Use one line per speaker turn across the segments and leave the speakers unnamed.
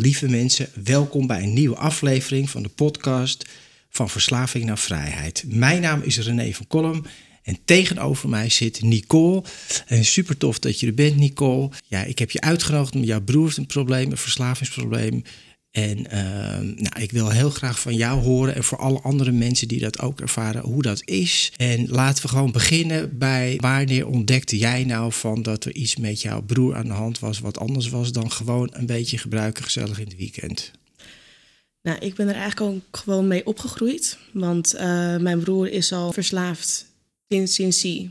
Lieve mensen, welkom bij een nieuwe aflevering van de podcast van Verslaving naar Vrijheid. Mijn naam is René van Kolm en tegenover mij zit Nicole. En super tof dat je er bent, Nicole. Ja, ik heb je uitgenodigd omdat jouw broer heeft een probleem, een verslavingsprobleem. En ehm, nou, ik wil heel graag van jou horen en voor alle andere mensen die dat ook ervaren, hoe dat is. En laten we gewoon beginnen bij wanneer ontdekte jij nou van dat er iets met jouw broer aan de hand was wat anders was dan gewoon een beetje gebruiken gezellig in het weekend?
Nou, ik ben er eigenlijk ook gewoon mee opgegroeid. Want uh, mijn broer is al verslaafd sinds, sinds hij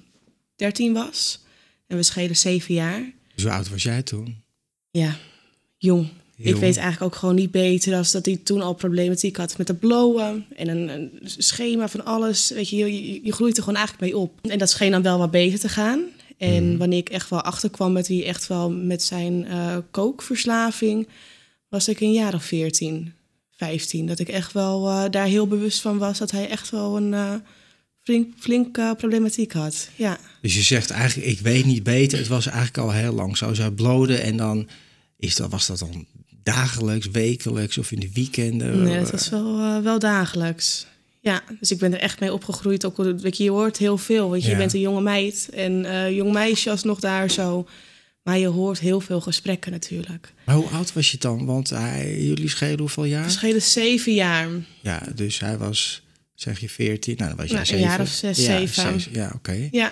13 was. En we schelen zeven jaar.
Hoe oud was jij toen?
Ja, jong. Ik weet eigenlijk ook gewoon niet beter dan dat hij toen al problematiek had met de blowen en een, een schema van alles. Weet je, je, je, groeit er gewoon eigenlijk mee op. En dat scheen dan wel wat beter te gaan. En mm. wanneer ik echt wel achterkwam met wie echt wel met zijn uh, kookverslaving, was ik een jaar of 14, 15. Dat ik echt wel uh, daar heel bewust van was dat hij echt wel een uh, flink, flinke problematiek had. Ja.
Dus je zegt eigenlijk, ik weet niet beter. Het was eigenlijk al heel lang zo. Zou bloden en dan is dat, was dat dan dagelijks, wekelijks of in de weekenden?
Nee, het was wel, uh, wel dagelijks. Ja, dus ik ben er echt mee opgegroeid. Ook, weet je, je hoort heel veel, want je bent een jonge meid en uh, jong meisje alsnog daar zo. Maar je hoort heel veel gesprekken natuurlijk.
Maar hoe oud was je dan? Want hij, jullie schelen hoeveel jaar? We
schelen zeven jaar.
Ja, dus hij was, zeg je, veertien. Nou, dan was jij nou,
zeven. Een jaar of zes, ja, zeven.
Zes, ja, oké.
Ja.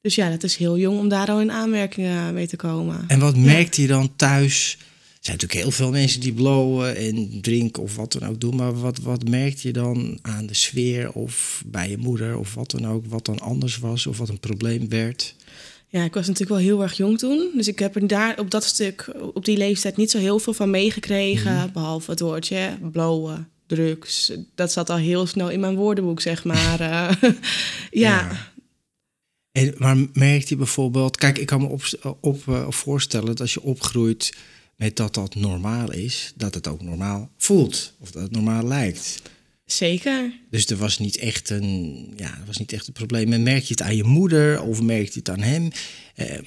Dus ja, dat is heel jong om daar al in aanmerking mee te komen.
En wat merkte je dan thuis? Zijn natuurlijk heel veel mensen die blowen en drinken of wat dan ook doen. Maar wat, wat merk je dan aan de sfeer of bij je moeder of wat dan ook, wat dan anders was of wat een probleem werd?
Ja, ik was natuurlijk wel heel erg jong toen. Dus ik heb er daar op dat stuk, op die leeftijd, niet zo heel veel van meegekregen. Mhm. Behalve het woordje blowen, drugs. Dat zat al heel snel in mijn woordenboek, zeg maar. Eh, ja. ja.
En, maar merkte je bijvoorbeeld, kijk, ik kan me op, op, uh, voorstellen dat als je opgroeit met dat dat normaal is, dat het ook normaal voelt of dat het normaal lijkt.
Zeker.
Dus er was niet echt een, ja, er was niet echt een probleem. En merk je het aan je moeder of merk je het aan hem? Eh,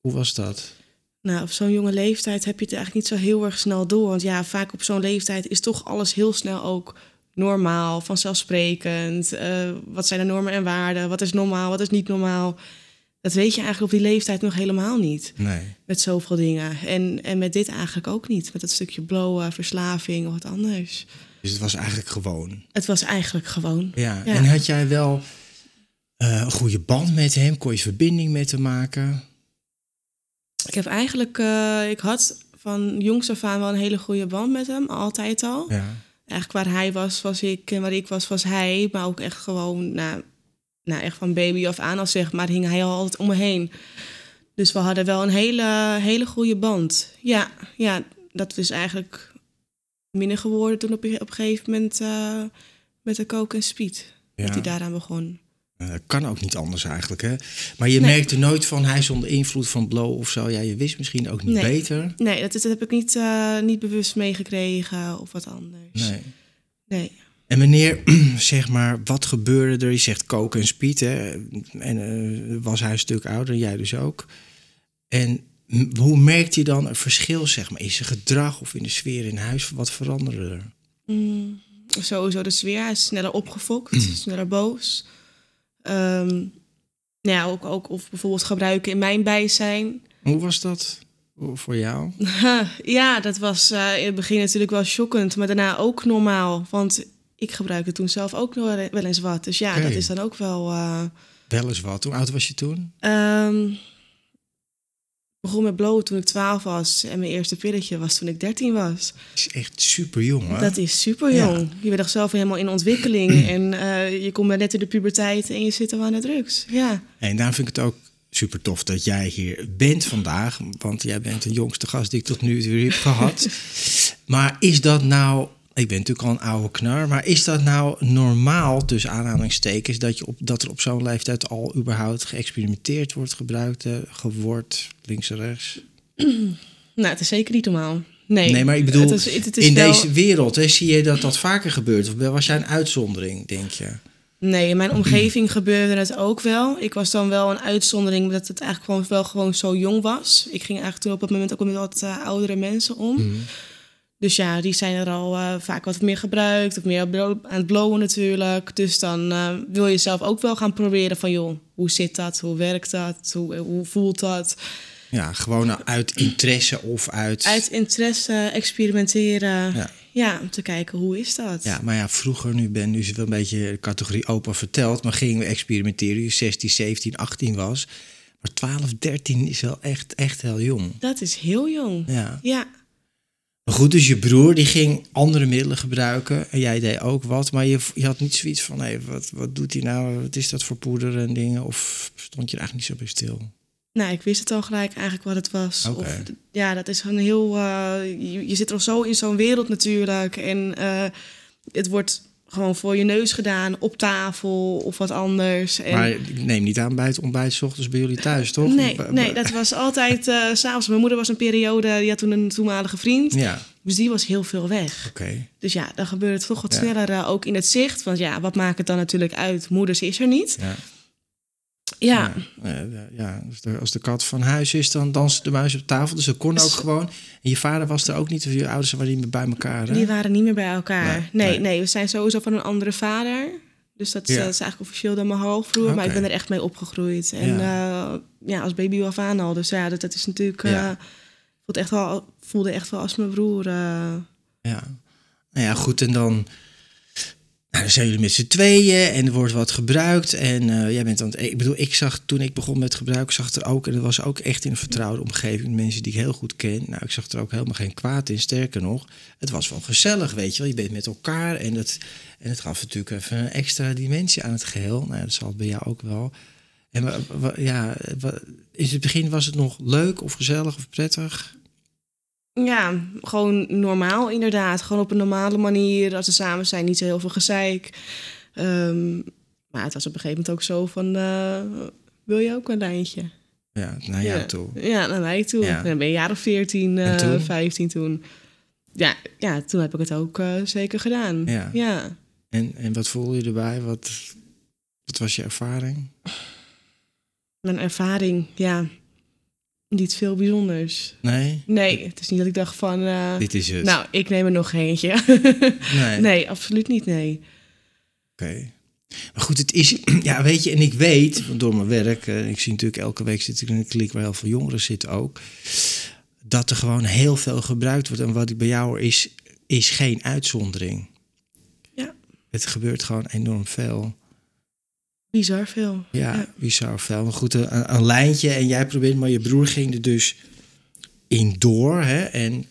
hoe was dat?
Nou, op zo'n jonge leeftijd heb je het eigenlijk niet zo heel erg snel door. Want ja, vaak op zo'n leeftijd is toch alles heel snel ook normaal, vanzelfsprekend. Uh, wat zijn de normen en waarden? Wat is normaal? Wat is niet normaal? Dat weet je eigenlijk op die leeftijd nog helemaal niet.
Nee.
Met zoveel dingen. En, en met dit eigenlijk ook niet. Met dat stukje blowen, verslaving of wat anders.
Dus het was eigenlijk gewoon.
Het was eigenlijk gewoon.
Ja. En had jij wel uh, een goede band met hem? Kon je verbinding met hem maken?
Ik heb eigenlijk, uh, ik had van jongs af aan wel een hele goede band met hem, altijd al.
Ja.
Eigenlijk waar hij was, was ik. En waar ik was, was hij. Maar ook echt gewoon, nou, nou, echt van baby af aan al zeg maar, hing hij al altijd om me heen. Dus we hadden wel een hele, hele goede band. Ja, ja, dat is eigenlijk minder geworden toen op, op een gegeven moment uh, met de coke en speed. Ja. Dat hij daaraan begon.
Uh, kan ook niet anders eigenlijk, hè? Maar je merkte nooit van hij is onder invloed van blow of zo. Ja, je wist misschien ook niet beter.
Nee, dat, is, dat heb ik niet, uh, niet bewust meegekregen of wat anders.
Nee.
Nee.
En wanneer, zeg maar, wat gebeurde er? Je zegt koken en speed, hè? En uh, was hij een stuk ouder, jij dus ook. En hoe merkt je dan een verschil, zeg maar, in zijn gedrag of in de sfeer in huis? Wat veranderde er?
Mm, sowieso de sfeer. Hij is sneller opgefokt, mm. sneller boos. Um, ja, ook, ook of bijvoorbeeld gebruiken in mijn bijzijn.
Hoe was dat? voor jou?
ja, dat was uh, in het begin natuurlijk wel shockend, maar daarna ook normaal. Want ik gebruikte toen zelf ook wel eens wat. Dus ja, dat is dan ook wel... Uh,
wel eens wat. Hoe oud was je toen?
Um, begon met blowen toen ik 12 was. En mijn eerste pilletje was toen ik 13 was. Dat
is echt super jong, hè?
Dat is super jong. Je bent toch zelf helemaal in ontwikkeling. en uh, je komt net in de puberteit en je zit al aan de drugs. Ja.
En daar vind ik het ook super tof dat jij hier bent vandaag. Want jij bent de jongste gast die ik tot nu toe heb gehad. maar is dat nou ik ben natuurlijk al een oude knar, maar is dat nou normaal, tussen aanhalingstekens, dat, je op, dat er op zo'n leeftijd al überhaupt geëxperimenteerd wordt, gebruikt, geword, links en rechts?
nou, het is zeker niet normaal. Nee,
nee maar ik bedoel, het is, het is in deze wereld hè, zie je dat dat vaker gebeurt? Of was jij een uitzondering, denk je?
Nee, in mijn omgeving gebeurde het ook wel. Ik was dan wel een uitzondering, dat het eigenlijk gewoon, wel gewoon zo jong was. Ik ging eigenlijk toen op dat moment ook met wat uh, oudere mensen om. Mhm. Dus ja, die zijn er al uh, vaak wat meer gebruikt of meer aan het blowen natuurlijk. Dus dan uh, wil je zelf ook wel gaan proberen van joh, hoe zit dat? Hoe werkt dat? Hoe, hoe voelt dat?
Ja, gewoon uit interesse of uit...
Uit interesse experimenteren. Ja. ja, om te kijken hoe is dat.
Ja, maar ja, vroeger, nu ben nu wel een beetje de categorie opa verteld, maar gingen we experimenteren, je 16, 17, 18 was. Maar 12, 13 is wel echt, echt heel jong.
Dat is heel jong. Ja. Ja.
Maar goed, dus je broer die ging andere middelen gebruiken en jij deed ook wat, maar je, je had niet zoiets van, hé, wat, wat doet hij nou, wat is dat voor poeder en dingen, of stond je er eigenlijk niet zo bij stil?
Nou, ik wist het al gelijk eigenlijk wat het was. Of, ja, dat is gewoon heel, uh, je, je, zit er zo in zo'n wereld natuurlijk en uh, het wordt gewoon voor je neus gedaan, op tafel of wat anders.
En... Maar ik neem niet aan bij het ontbijt s ochtends bij jullie thuis, toch?
Nee, nee dat was altijd uh, s'avonds. Mijn moeder was een periode, die had toen een toenmalige vriend. Ja. Dus die was heel veel weg.
Oké.
Dus ja, dan gebeurt het toch wat sneller uh, ook in het zicht. Want ja, wat maakt het dan natuurlijk uit? Moeders is er niet. Ja. Ja.
Ja, ja als de kat van huis is, dan danst de muis op tafel. Dus dat kon ook gewoon. En je vader was er ook niet, of je ouders waren niet meer bij elkaar. Hè?
Die waren niet meer bij elkaar. Nee nee, we zijn sowieso van een andere vader. Dus dat, is eigenlijk officieel dan mijn halfbroer. Maar ik ben er echt mee opgegroeid. En ja, uh, ja als baby wel aan al. Dus ja, dat, dat is natuurlijk... Uh, voelde, echt wel, voelde echt wel als mijn broer. Uh.
Ja. Nou ja, goed. En dan nou, dan zijn jullie met z'n tweeën en er wordt wat gebruikt. En uh, jij bent aan het. Ik bedoel, ik zag toen ik begon met gebruik, zag er ook, en dat was ook echt in een vertrouwde omgeving, mensen die ik heel goed ken. Nou, ik zag er ook helemaal geen kwaad in. Sterker nog, het was wel gezellig, weet je wel. Je bent met elkaar en het, en het gaf natuurlijk even een extra dimensie aan het geheel. Nou, dat zal bij jou ook wel. En ja, in het begin was het nog leuk of gezellig of prettig?
Ja, gewoon normaal inderdaad. Gewoon op een normale manier. Als we samen zijn, niet zo heel veel gezeik. Um, maar het was op een gegeven moment ook zo van... Uh, wil je ook een lijntje?
Ja, naar jou toe.
Ja, naar mij toe. Ja. Dan ben je jaar of 14, uh, toen? 15 toen. Ja, ja, toen heb ik het ook uh, zeker gedaan. Ja. ja.
En, en wat voel je erbij? Wat, wat was je ervaring?
Mijn ervaring, ja niet veel bijzonders.
Nee?
Nee, het is niet dat ik dacht van... Uh,
Dit is het.
Nou, ik neem er nog eentje. nee. nee, absoluut niet, nee.
Oké. Maar goed, het is... Ja, weet je, en ik weet, door mijn werk... Uh, ik zie natuurlijk elke week zit ik in een klik waar heel veel jongeren zitten ook... dat er gewoon heel veel gebruikt wordt. En wat ik bij jou hoor, is, is geen uitzondering.
Ja.
Het gebeurt gewoon enorm veel.
Bizar veel.
Ja, ja. bizar veel. Maar goed, een, een, lijntje en jij probeert, maar je broer ging er dus in door. Hè? En,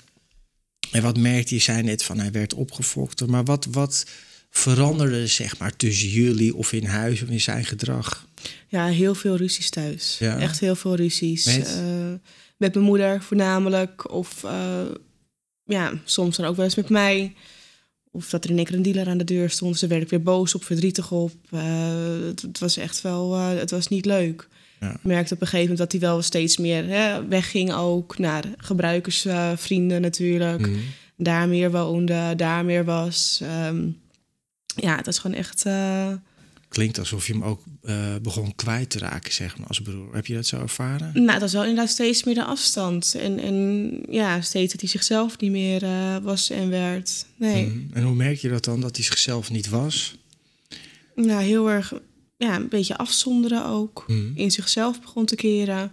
en wat merkte je? zei net van hij werd opgefokt. Maar wat, wat veranderde zeg maar tussen jullie of in huis of in zijn gedrag?
Ja, heel veel ruzies thuis. Ja. Echt heel veel ruzies. Met? Uh, met mijn moeder voornamelijk. Of uh, ja, soms dan ook wel eens met mij. Of dat er in één keer een dealer aan de deur stond. Ze werd ik weer boos op, verdrietig op. Uh, het, was echt wel, uh, het was niet leuk. Ja. Ik merkte op een gegeven moment dat hij wel steeds meer hè, wegging ook naar gebruikersvrienden natuurlijk. Mm. Daar meer woonde, daar meer was. Um, ja, het was gewoon echt
klinkt alsof je hem ook uh, begon kwijt te raken, zeg maar, als broer. Heb je dat zo ervaren?
Nou, dat was wel inderdaad steeds meer de afstand. En, en ja, steeds dat hij zichzelf niet meer uh, was en werd. Nee. Mm.
En hoe merk je dat dan, dat hij zichzelf niet was?
Nou, heel erg, ja, een beetje afzonderen ook. Mm. In zichzelf begon te keren.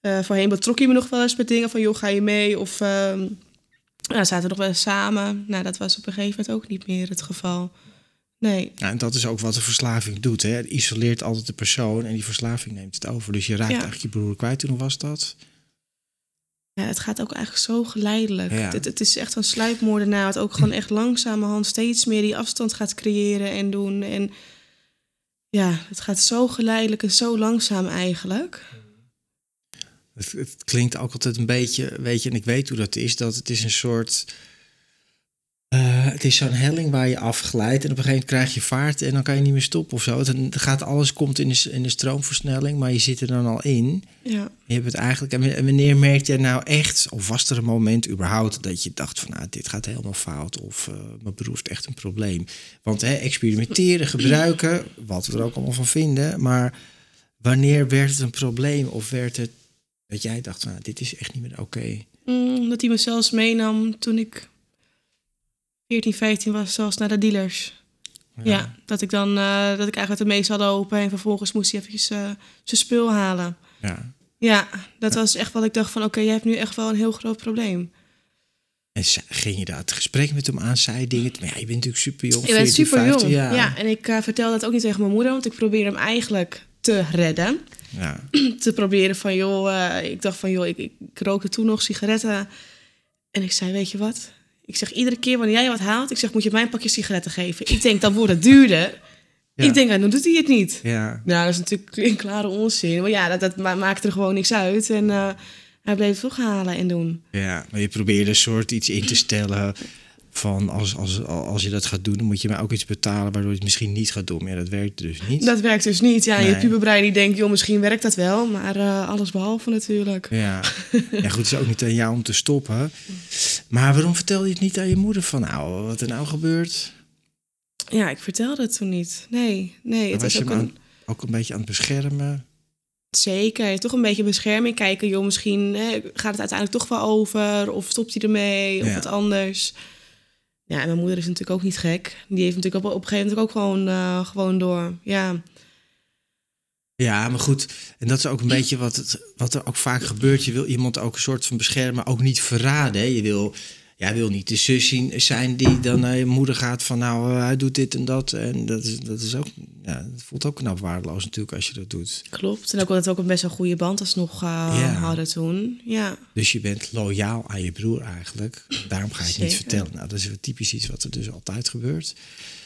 Eh, voorheen betrok hij me nog wel eens met dingen van, joh, ga je mee? Of ehm nou, zaten we nog wel eens samen. Nou, dat was op een gegeven moment ook niet meer het geval. Nee.
Ja, en dat is ook wat de verslaving doet. Hè? Het isoleert altijd de persoon en die verslaving neemt het over. Dus je raakt
Ja.
eigenlijk je broer kwijt. Toen was dat?
Ja, het gaat ook eigenlijk zo geleidelijk.
Ja.
Het, het is echt een sluipmoordenaar. Het ook gewoon echt langzamerhand steeds meer die afstand gaat creëren en doen. En ja, het gaat zo geleidelijk en zo langzaam eigenlijk.
Het, het klinkt ook altijd een beetje, weet je, en ik weet hoe dat is, dat het is een soort. Eh, het is zo'n helling waar je afglijdt en op een gegeven moment krijg je vaart en dan kan je niet meer stoppen of zo. Dan gaat alles komt in de, in de stroomversnelling, maar je zit er dan al in.
Ja.
Je hebt het eigenlijk. En wanneer merkte je nou echt, of was er een moment überhaupt dat je dacht van, nou, dit gaat helemaal fout of eh, mijn broer heeft echt een probleem? Want hè, experimenteren, gebruiken, wat we er ook allemaal van vinden, maar wanneer werd het een probleem of werd het dat jij dacht, van, nou, dit is echt niet meer oké?
Mm, dat hij me zelfs meenam toen ik 14, 15 was, zelfs naar de dealers. Ja, dat ik dan eh, dat ik eigenlijk het meest had open en vervolgens moest hij eventjes eh, zijn spul halen.
ja.
Ja, dat was echt wat ik dacht van oké, jij hebt nu echt wel een heel groot probleem.
En ging je daar het gesprek met hem aan, zei je dingen? Maar ja, je bent natuurlijk super jong.
Je bent super jong. Ja.
Ja.
en ik eh, vertelde dat ook niet tegen mijn moeder, want ik probeer hem eigenlijk te redden.
ja.
Te proberen van joh, ik dacht van joh, ik, ik rookte toen nog sigaretten. En ik zei, weet je wat? Ik zeg iedere keer wanneer jij wat haalt, ik zeg moet je mij een pakje sigaretten geven. Ik denk dan wordt het duurder.
Ja.
Ik denk, ah, dan doet hij het niet.
ja.
Nou, dat is natuurlijk een klare onzin. Maar ja, dat, dat ma- maakt er gewoon niks uit. En eh, hij bleef het toch halen en doen.
Ja, maar je probeerde een soort iets in te stellen van als, als, als je dat gaat doen, dan moet je mij ook iets betalen waardoor je het misschien niet gaat doen. Maar ja, dat werkt dus niet.
Dat werkt dus niet. Ja, je puberbrein die denkt, joh, misschien werkt dat wel. Maar eh, alles behalve natuurlijk.
Ja. ja, goed, het is ook niet aan jou om te stoppen. Maar waarom vertelde je het niet aan je moeder van, nou, wat er nou gebeurt?
Ja, ik vertelde het toen niet. Nee, nee. Het
was
was
je
ook een,
aan- ook een beetje aan het beschermen.
zeker. Toch een beetje bescherming. Kijken, joh, misschien hè, gaat het uiteindelijk toch wel over. Of stopt hij ermee, of
Ja.
wat anders. Ja, en mijn moeder is natuurlijk ook niet gek. Die heeft natuurlijk op, op een gegeven moment ook gewoon, eh, gewoon door. Ja,
Ja, maar goed, en dat is ook een beetje wat, het, wat er ook vaak gebeurt. Je wil iemand ook een soort van beschermen, ook niet verraden. Je wil, ja, wil niet de zus zien, zijn die dan naar je moeder gaat van nou, eh, hij doet dit en dat. En dat is, dat is ook, ja, dat voelt ook knap waardeloos natuurlijk als je dat doet.
klopt. En ook dat we ook een best wel goede band alsnog uh,
Ja.
hadden toen. Ja,
Dus je bent loyaal aan je broer eigenlijk. Daarom ga je het niet vertellen. Nou, dat is typisch iets wat er dus altijd gebeurt.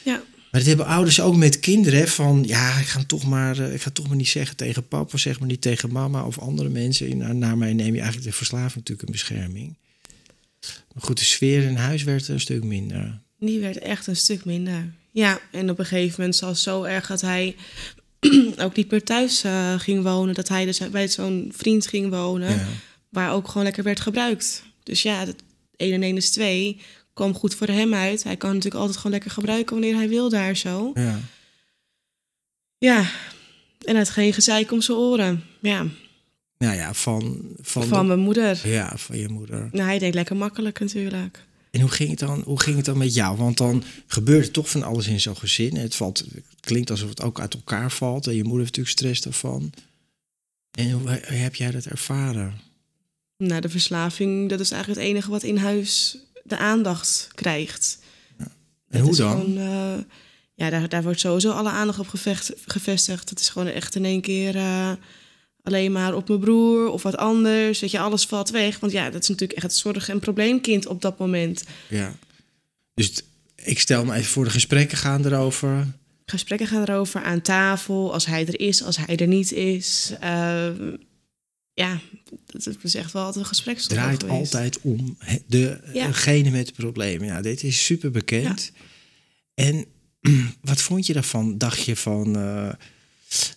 ja.
Maar dat hebben ouders ook met kinderen. Van ja, ik ga, hem toch maar, eh, ik ga het toch maar niet zeggen tegen papa, zeg maar niet tegen mama of andere mensen. Naar mij neem je eigenlijk de verslaving natuurlijk een bescherming. Maar goed, de sfeer in huis werd een stuk minder.
Die werd echt een stuk minder. Ja, en op een gegeven moment zelfs zo erg dat hij ook niet meer thuis eh, ging wonen. Dat hij dus bij zo'n vriend ging wonen,
Ja.
waar ook gewoon lekker werd gebruikt. Dus ja, dat 1 en 1 is 2 kwam goed voor hem uit. Hij kan natuurlijk altijd gewoon lekker gebruiken wanneer hij wil daar zo.
Ja.
Ja, en het geen gezeik om zijn oren. Ja,
Nou ja, van, van,
van
de-
mijn moeder.
ja, van je moeder.
Nou, hij deed lekker makkelijk natuurlijk.
En hoe ging, het dan, hoe ging het dan met jou? Want dan gebeurt er toch van alles in zo'n gezin. Het, valt, het klinkt alsof het ook uit elkaar valt. En je moeder heeft natuurlijk stress daarvan. En hoe heb jij dat ervaren?
Nou, de verslaving, dat is eigenlijk het enige wat in huis de aandacht krijgt.
En
Dat
hoe dan?
gewoon, eh, ja, daar, daar wordt sowieso alle aandacht op gevecht, gevestigd. Het is gewoon echt in één keer eh, alleen maar op mijn broer of wat anders. Weet je, alles valt weg. Want ja, dat is natuurlijk echt het zorg- en probleemkind op dat moment.
Ja. Dus het- ik stel me even voor, de gesprekken gaan erover.
Gesprekken gaan erover aan tafel, als hij er is, als hij er niet is. Eh, ja, dat is echt wel altijd een gespreksstof
draait
geweest.
altijd om he- de,
Ja.
degene met het probleem. Ja, dit is super bekend. En wat vond je daarvan? Dacht je van, eh,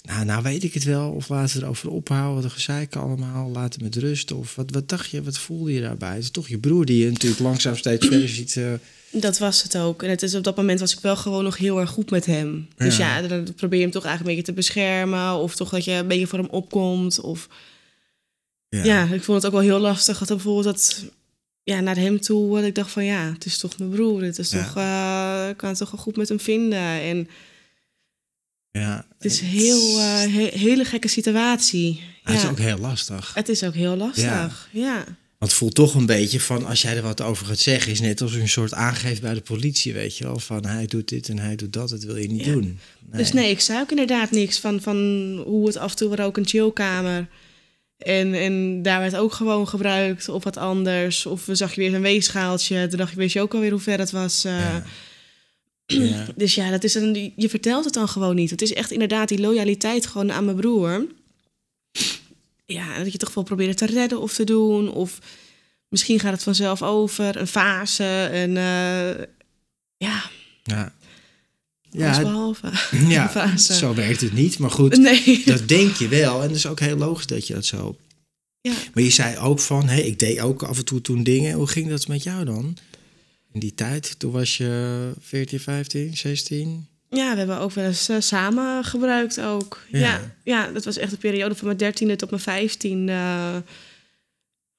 nou, nou weet ik het wel, of laten we erover ophouden, de gezeik allemaal, laten met rust. Of wat, wat dacht je, wat voelde je daarbij? Het is toch je broer die je natuurlijk langzaam steeds verder ziet. eh,
Dat was het ook. En het is op dat moment was ik wel gewoon nog heel erg goed met hem. Dus
Ja.
ja, dan probeer je hem toch eigenlijk een beetje te beschermen. Of toch dat je een beetje voor hem opkomt. Of ja, ik vond het ook wel heel lastig. Dat bijvoorbeeld dat ja, naar hem toe. Dat ik dacht van ja, het is toch mijn broer. Het is
Ja.
toch, eh, ik kan het toch wel goed met hem vinden. En
Ja.
Het is een heel, uh, he hele gekke situatie.
Ja. Het is ook heel lastig.
Het is ook heel lastig, ja. ja.
Want het voelt toch een beetje van, als jij er wat over gaat zeggen, is net als een soort aangeeft bij de politie, weet je wel. Van hij doet dit en hij doet dat, dat wil je niet doen.
Nee. Dus nee, ik zei ook inderdaad niks van, van hoe het af en toe was ook een chillkamer. En, en daar werd ook gewoon gebruikt of wat anders. Of we zag je weer een weegschaaltje. Toen dacht je, weet je ook alweer hoe ver het was. Uh, ja. Dus ja, dat is een, je vertelt het dan gewoon niet. Het is echt inderdaad die loyaliteit gewoon aan mijn broer. Ja, dat je toch wel proberen te redden of te doen. Of misschien gaat het vanzelf over. Een fase. En uh, ja.
Ja.
Ja, behalve.
Ja, fase. zo werkt het niet. Maar goed, nee. dat denk je wel. En het is ook heel logisch dat je dat zo...
Ja.
Maar je zei ook van, hé, ik deed ook af en toe toen dingen. Hoe ging dat met jou dan? In die tijd, toen was je 14, 15, 16?
Ja, we hebben ook wel eens uh, samen gebruikt ook. Ja. ja. Ja, dat was echt een periode van mijn dertiende tot mijn 15. Uh,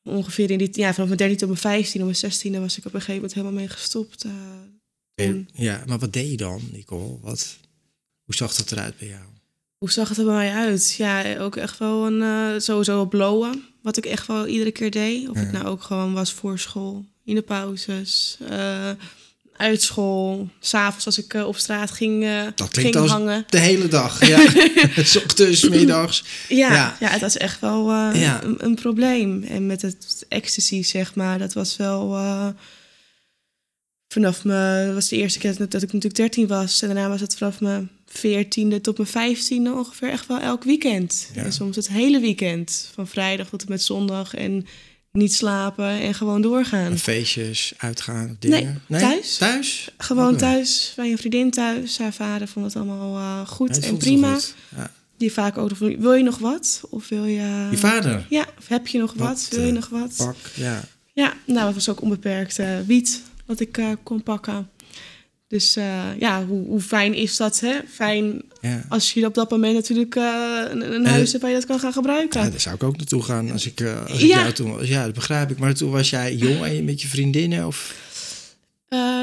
ongeveer in die... Ja, vanaf mijn dertiende tot mijn 15 en mijn 16e was ik op een gegeven moment helemaal mee gestopt. Uh,
en, ja, maar wat deed je dan, Nicole? Wat, hoe zag dat eruit bij jou?
Hoe zag het er bij mij uit? Ja, ook echt wel een... Sowieso op blowen, wat ik echt wel iedere keer deed. Of ja. het nou ook gewoon was voor school, in de pauzes... Uh, uit school, s'avonds als ik uh, op straat ging, uh,
dat klinkt
ging hangen.
De hele dag, ja. Ochtends, middags.
Ja, ja, ja. het was echt wel ja. een, een, probleem. En met het ecstasy, zeg maar, dat was wel... vanaf me was de eerste keer dat, dat ik natuurlijk 13 was. En daarna was het vanaf mijn 14e tot mijn 15e ongeveer echt wel elk weekend. En soms het hele weekend. Van vrijdag tot en met zondag. En niet slapen en gewoon doorgaan.
En feestjes, uitgaan, dingen?
Nee, thuis.
Thuis?
Gewoon thuis, bij een vriendin thuis. Haar vader vond het allemaal uh, goed en prima. Goed. Ja. Die vaak ook wil je nog wat? Of wil je...
Je vader?
Ja, heb je nog wat? wat wil je nog wat?
Pak, ja.
Ja, nou, het was ook onbeperkt uh, wiet wat ik uh, kon pakken. Dus uh, ja, hoe, hoe, fijn is dat? Hè? Fijn ja. als je op dat moment natuurlijk uh, een, een huis hebt waar je dat kan gaan gebruiken.
Ja, daar zou ik ook naartoe gaan als ik, uh, als ik ja. jou toen was. Ja, dat begrijp ik. Maar toen was jij jong en je met je vriendinnen? Of?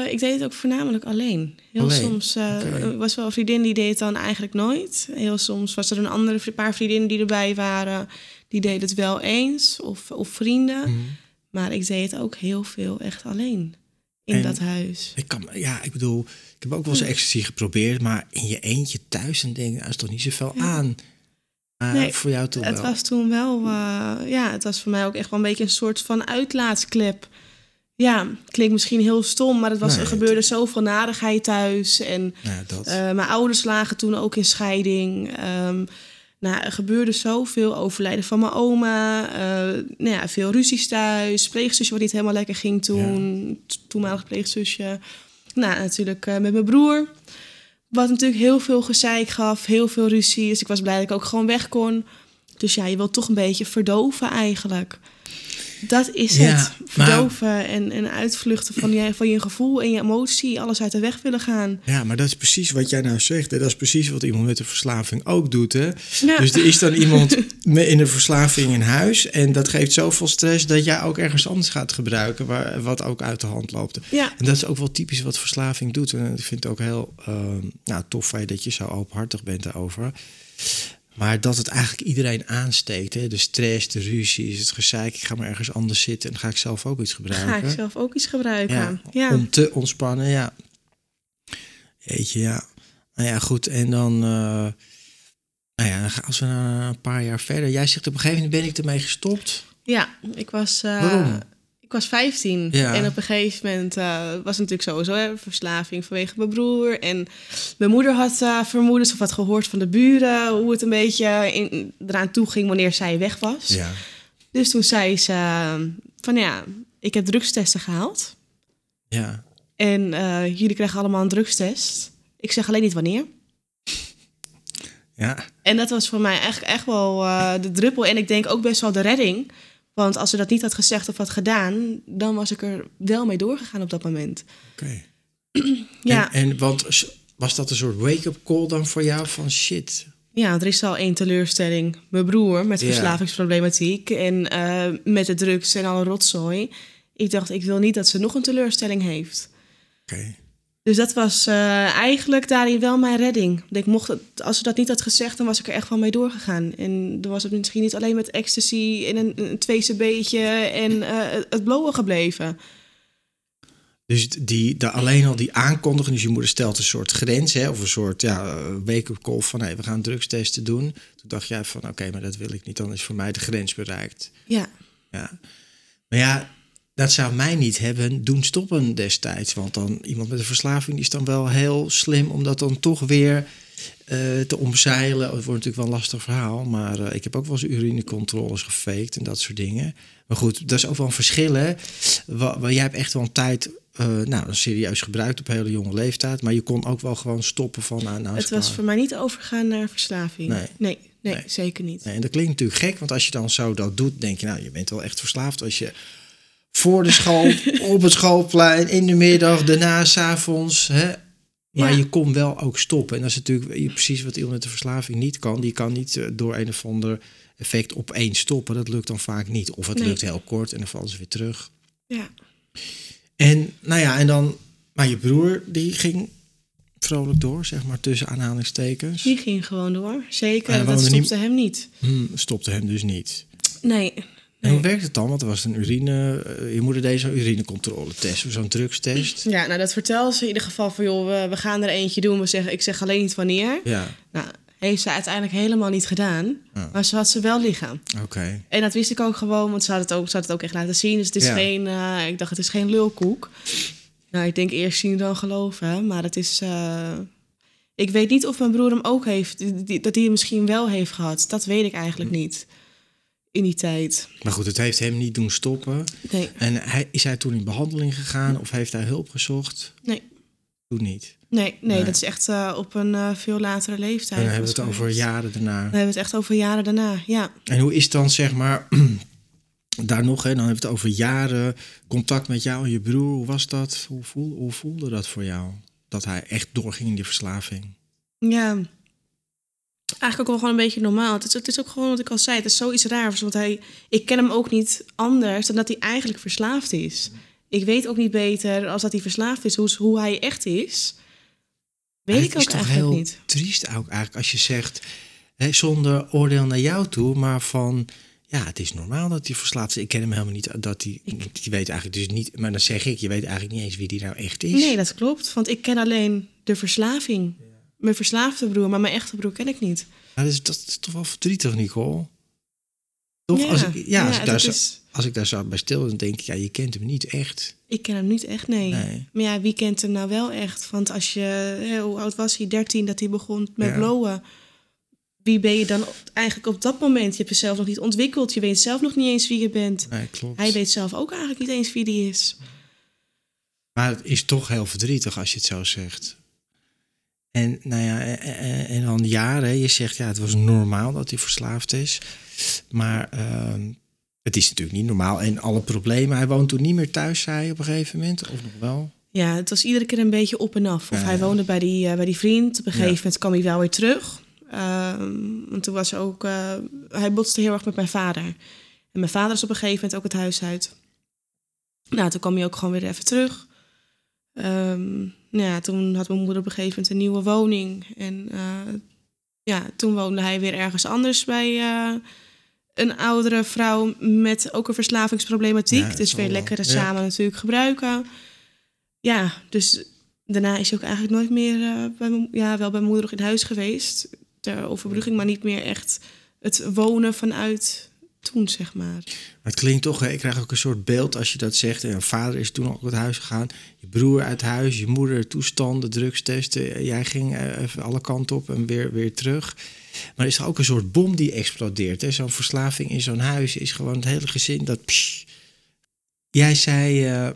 ik deed het ook voornamelijk alleen. Heel alleen. soms okay. was wel een vriendin die deed het dan eigenlijk nooit. Heel soms was er een andere paar vriendinnen die erbij waren. Die deden het wel eens. Of, of vrienden. Mm. Maar ik deed het ook heel veel echt alleen in en dat huis.
Ik kan, ja, ik bedoel, ik heb ook wel eens ecstasy geprobeerd, maar in je eentje thuis en denk, er is toch niet zoveel ja. aan. Uh, nee, voor jou toen
het
wel.
was toen wel, uh, ja, het was voor mij ook echt wel een beetje een soort van uitlaatsklep. Ja, klinkt misschien heel stom, maar het was, nee, er gebeurde het... zoveel nadigheid thuis. En
ja, dat.
Uh, mijn ouders lagen toen ook in scheiding. Um, nou, er gebeurde zoveel. Overlijden van mijn oma. Uh, nou ja, veel ruzies thuis. Pleegzusje wat niet helemaal lekker ging toen. Ja. Toenmalig pleegzusje. Nou, natuurlijk uh, met mijn broer. Wat natuurlijk heel veel gezeik gaf. Heel veel ruzie. Dus ik was blij dat ik ook gewoon weg kon. Dus ja, je wilt toch een beetje verdoven eigenlijk. Dat is
Ja,
het. Verdoven en, en uitvluchten van je, van je gevoel en je emotie. Alles uit de weg willen gaan.
Ja, maar dat is precies wat jij nou zegt. Hè? Dat is precies wat iemand met een verslaving ook doet. Hè?
Ja.
Dus er is dan iemand in een verslaving in huis. En dat geeft zoveel stress dat jij ook ergens anders gaat gebruiken. Waar, wat ook uit de hand loopt.
Ja.
En dat is ook wel typisch wat verslaving doet. En ik vind het ook heel eh, nou, tof van je dat je zo openhartig bent daarover. Maar dat het eigenlijk iedereen aansteekt. Hè? De stress, de ruzie, het gezeik. Ik ga maar ergens anders zitten en ga ik zelf ook iets
Ga
gebruiken.
ik zelf ook iets gebruiken.
Ja,
Ja.
Om te ontspannen, ja. Jeetje, ja. Nou ja, goed. En dan... eh, nou ja, als we nou een paar jaar verder... Jij zegt op een gegeven moment ben ik ermee gestopt.
Ja, ik was, eh,
Waarom?
Ik was 15.
Ja.
En op een gegeven moment eh, was het natuurlijk sowieso hè, verslaving vanwege mijn broer. En mijn moeder had eh, vermoedens of had gehoord van de buren hoe het een beetje in, eraan toe ging wanneer zij weg was.
Ja.
Dus toen zei ze eh, van ja, ik heb drugstesten gehaald.
Ja.
En eh, jullie krijgen allemaal een drugstest. Ik zeg alleen niet wanneer.
Ja.
En dat was voor mij echt, echt wel de druppel. En ik denk ook best wel de redding. Want als ze dat niet had gezegd of had gedaan, dan was ik er wel mee doorgegaan op dat moment.
Oké.
Ja,
En, en want was dat een soort wake-up call dan voor jou? Van shit.
ja er is al één teleurstelling. Mijn broer met verslavingsproblematiek en eh, met de drugs en alle rotzooi. Ik dacht, ik wil niet dat ze nog een teleurstelling heeft.
Oké.
Dus dat was uh, eigenlijk daarin wel mijn redding. Ik mocht het, als ze dat niet had gezegd, dan was ik er echt van mee doorgegaan. En dan was het misschien niet alleen met ecstasy en een, een en uh, het blowen gebleven.
Dus die, de, alleen al die aankondiging, dus je moeder stelt een soort grens, hè, of een soort ja, wake-up call van hey, we gaan drugstesten doen. Toen dacht jij van oké, maar dat wil ik niet, dan is voor mij de grens bereikt.
Ja.
ja. Maar ja, dat zou mij niet hebben doen stoppen destijds. Want dan iemand met een verslaving is dan wel heel slim om dat dan toch weer uh, te omzeilen. Het wordt natuurlijk wel een lastig verhaal, maar uh, ik heb ook wel eens urinecontroles gefaked en dat soort dingen. Maar goed, dat is ook wel een verschil. Hè? Waar, jij hebt echt wel een tijd uh, nou, serieus gebruikt op hele jonge leeftijd. Maar je kon ook wel gewoon stoppen van... Nou, nou
het was voor mij niet overgaan naar verslaving. Nee, nee, nee, nee. zeker niet.
Nee, en dat klinkt natuurlijk gek, want als je dan zo dat doet... denk je, nou, je bent wel echt verslaafd als je voor de school, op het schoolplein, in de middag, daarna, s'avonds. Maar je kon wel ook stoppen. En dat is natuurlijk precies wat iemand met de verslaving niet kan. Die kan niet eh, door een of ander effect opeens stoppen. Dat lukt dan vaak niet. Of het lukt heel kort en dan vallen ze weer terug.
Ja.
En nou ja, en dan, maar je broer die ging vrolijk door, zeg maar, tussen aanhalingstekens.
Die ging gewoon door, zeker. dat stopte hem niet.
Hmm, stopte hem dus niet.
Nee.
En hoe werkt het dan? Want er was een urine, eh, je moeder deze urinecontrole test, zo'n drugstest.
Ja, nou dat vertelt ze in ieder geval van, joh, we, we, gaan er eentje doen. We zeggen, ik zeg alleen niet wanneer.
Ja.
Nou, heeft ze uiteindelijk helemaal niet gedaan. Maar ze had ze wel liggen.
Oké.
En dat wist ik ook gewoon, want ze had het ook, ze had het ook echt laten zien. Dus het is geen, uh, ik dacht, het is geen lulkoek. Nou, ik denk eerst zien dan geloven. Maar het is, uh, ik weet niet of mijn broer hem ook heeft, dat hij hem misschien wel heeft gehad. Dat weet ik eigenlijk hm. niet in die tijd.
Maar goed, het heeft hem niet doen stoppen.
Nee.
En hij, is hij toen in behandeling gegaan of heeft hij hulp gezocht?
Nee.
Toen niet?
Nee, nee, dat is echt uh, op een uh, veel latere leeftijd.
En dan hebben we het over jaren daarna. Dan
hebben we het echt over jaren daarna, ja.
En hoe is dan, zeg maar, daar nog, hè, dan hebben we het over jaren, contact met jou en je broer. Hoe was dat? Hoe voelde dat voor jou? Dat hij echt doorging in die verslaving?
Ja, eigenlijk ook wel gewoon een beetje normaal. Het is, het is ook gewoon wat ik al zei. Het is zoiets raars. Want hij, ik ken hem ook niet anders dan dat hij eigenlijk verslaafd is. Ik weet ook niet beter als dat hij verslaafd is, hoe, hoe hij echt is. Weet ik ook eigenlijk niet. Het
is toch heel triest ook eigenlijk als je zegt, hè, zonder oordeel naar jou toe, maar van, ja, het is normaal dat hij verslaafd is. Ik ken hem helemaal niet, dat hij, je weet eigenlijk dus niet, maar dan zeg ik, je weet eigenlijk niet eens wie die nou echt is.
Nee, dat klopt, want ik ken alleen de verslaving. Mijn verslaafde broer, maar mijn echte broer ken ik niet.
dat, is, dat is toch wel verdrietig, Nicole? Toch? Ja, als ik, ja, als, ik daar zo, als ik daar zo bij stil, dan denk ik, ja, je kent hem niet echt.
Ik ken hem niet echt, nee. Maar ja, wie kent hem nou wel echt? Want als je, hoe oud was hij? 13, dat hij begon met ja. blowen. Wie ben je dan eigenlijk op dat moment? Je hebt jezelf nog niet ontwikkeld. Je weet zelf nog niet eens wie je bent.
Nee, klopt.
Hij weet zelf ook eigenlijk niet eens wie die is.
Maar het is toch heel verdrietig als je het zo zegt. En nou ja, en dan jaren, je zegt ja, het was normaal dat hij verslaafd is. Maar uh, het is natuurlijk niet normaal. En alle problemen, hij woont toen niet meer thuis, zei hij op een gegeven moment, of nog wel?
Ja, het was iedere keer een beetje op en af. Of ja, hij woonde bij die, uh, bij die vriend. Op een gegeven moment kwam hij wel weer terug. Um, want toen was ook, uh, hij botste heel erg met mijn vader. En mijn vader is op een gegeven moment ook het huis uit. Nou, toen kwam hij ook gewoon weer even terug. Um, nou ja, toen had mijn moeder op een gegeven moment een nieuwe woning. En uh, ja, toen woonde hij weer ergens anders bij uh, een oudere vrouw met ook een verslavingsproblematiek. Ja, dus weer lekker ja. samen natuurlijk gebruiken. Ja, dus daarna is hij ook eigenlijk nooit meer uh, bij mijn, ja, wel bij mijn moeder nog in huis geweest. Ter overbrugging, maar niet meer echt het wonen vanuit toen, zeg maar.
Het klinkt toch, ik krijg ook een soort beeld als je dat zegt. En vader is toen ook uit huis gegaan. Je broer uit huis, je moeder toestanden, drugstesten. Jij ging even alle kanten op en weer, weer terug. Maar er is er ook een soort bom die explodeert. Zo'n verslaving in zo'n huis is gewoon het hele gezin dat... Jij zei uh,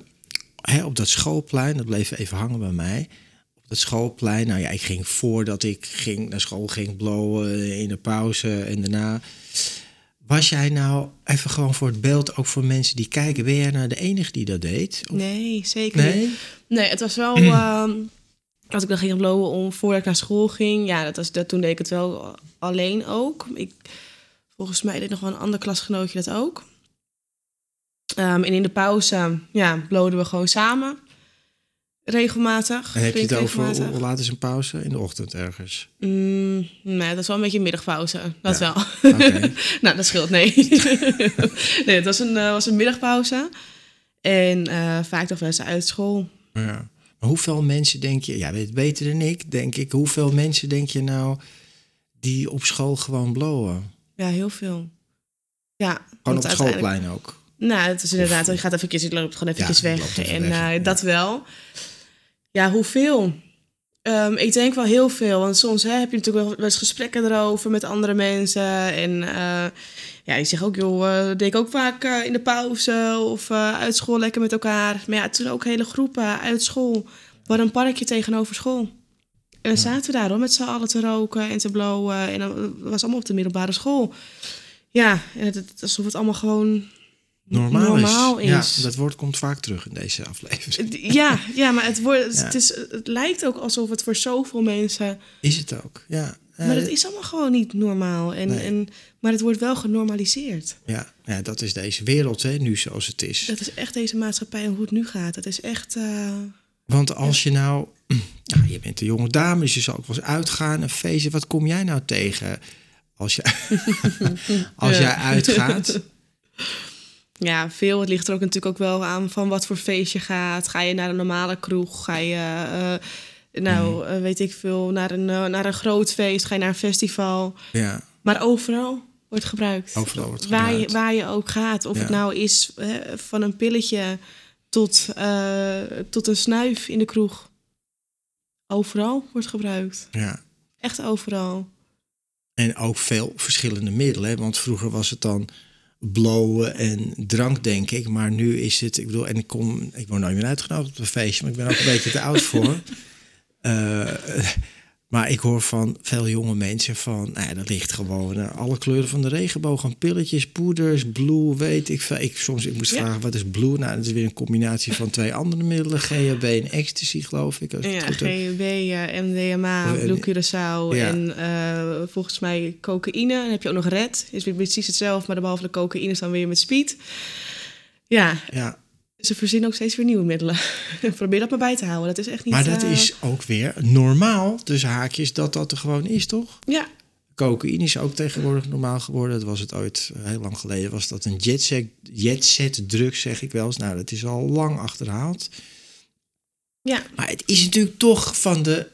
hè, op dat schoolplein, dat bleef even hangen bij mij op dat schoolplein. Nou ja, ik ging voordat ik ging naar school ging blowen in de pauze en daarna. Was jij nou even gewoon voor het beeld, ook voor mensen die kijken, ben jij nou de enige die dat deed?
Of? Nee, zeker nee? niet. Nee, het was wel. uh, als ik dan ging blowen om voordat ik naar school ging, ja, dat was, dat, toen deed ik het wel alleen ook. Ik, volgens mij deed nog wel een ander klasgenootje dat ook. Um, en in de pauze, ja, bloden we gewoon samen. Regelmatig.
En heb je het over, hoe laat is een pauze? In de ochtend ergens.
Mm, nee, dat is wel een beetje een middagpauze. Dat
Ja.
wel. Nou, dat scheelt, nee. nee, het was een, eh, was een middagpauze. En eh, vaak toch wel eens uit school.
Ja. Maar hoeveel mensen denk je, ja, weet beter dan ik, denk ik. Hoeveel mensen denk je nou die op school gewoon blowen?
Ja, heel veel. Ja,
Gewoon op het schoolplein ook.
Nou, het is inderdaad, je gaat even, je loopt gewoon eventjes
Ja,
weg.
even
En
weg,
eh,
ja.
dat wel. Ja, hoeveel? Ehm, ik denk wel heel veel. Want soms hè, heb je natuurlijk wel eens gesprekken erover met andere mensen. En eh, ja, ik zeg ook, joh, uh, denk ook vaak eh, in de pauze of eh, uit school lekker met elkaar. Maar ja, toen ook hele groepen uit school. Hadden een parkje tegenover school. En dan zaten we daar hoor, met z'n allen te roken en te blowen. En dat was allemaal op de middelbare school. Ja, en het, het, alsof het allemaal gewoon
Normaal,
normaal
is.
is.
Ja, dat woord komt vaak terug in deze aflevering.
Ja, ja maar het,
Ja.
het, is, het lijkt ook alsof het voor zoveel mensen.
Is het ook, ja.
Maar
Eh,
het is allemaal gewoon niet normaal. En,
Nee.
en, maar het wordt wel genormaliseerd.
ja, ja, dat is deze wereld hè, nu zoals het is.
Dat is echt deze maatschappij en hoe het nu gaat. Dat is echt. eh,
Want als je nou, ja, je bent een jonge dame, dus je zal ook wel eens uitgaan, een feestje. Wat kom jij nou tegen als, je, als jij uitgaat?
ja, veel. Het ligt er ook natuurlijk ook wel aan van wat voor feest je gaat. Ga je naar een normale kroeg? Ga je, eh, nou,
Mhm.
eh, weet ik veel, naar een, eh, naar een groot feest? Ga je naar een festival?
Ja,
Maar overal wordt gebruikt.
overal wordt
waar, je,
gebruikt.
waar je ook gaat. Of
Ja.
het nou is hè, van een pilletje tot, tot een snuif in de kroeg. Overal wordt gebruikt.
Ja.
Echt overal.
En ook veel verschillende middelen. hè, Want vroeger was het dan blowen en drank, denk ik. Maar nu is het, ik bedoel, en ik kom, ik word nooit meer uitgenodigd op een feestje, maar ik ben ook een beetje te oud voor. Eh, maar ik hoor van veel jonge mensen van, nou ja, dat ligt gewoon alle kleuren van de regenboog, aan pilletjes, poeders, blue, weet ik veel. Ik, soms ik moest
Ja.
vragen, wat is blue? Nou, dat is weer een combinatie van twee andere middelen, GHB en ecstasy, geloof ik. Als het
Ja. GHB, MDMA, Blue Curaçao
ja.
en eh, volgens mij cocaïne. Dan heb je ook nog red. Is weer precies hetzelfde, maar behalve de cocaïne is dan weer met speed. Ja,
Ja,
ze verzinnen ook steeds weer nieuwe middelen. Probeer dat maar bij te houden. Dat is echt niet...
maar dat
eh,
is ook weer normaal, tussen haakjes, dat dat er gewoon is, toch?
Ja,
Cocaïne is ook tegenwoordig normaal geworden. Dat was het ooit, eh, heel lang geleden, was dat een jetset, jetset drug, zeg ik wel eens. Nou, dat is al lang achterhaald.
ja.
Maar het is natuurlijk toch van de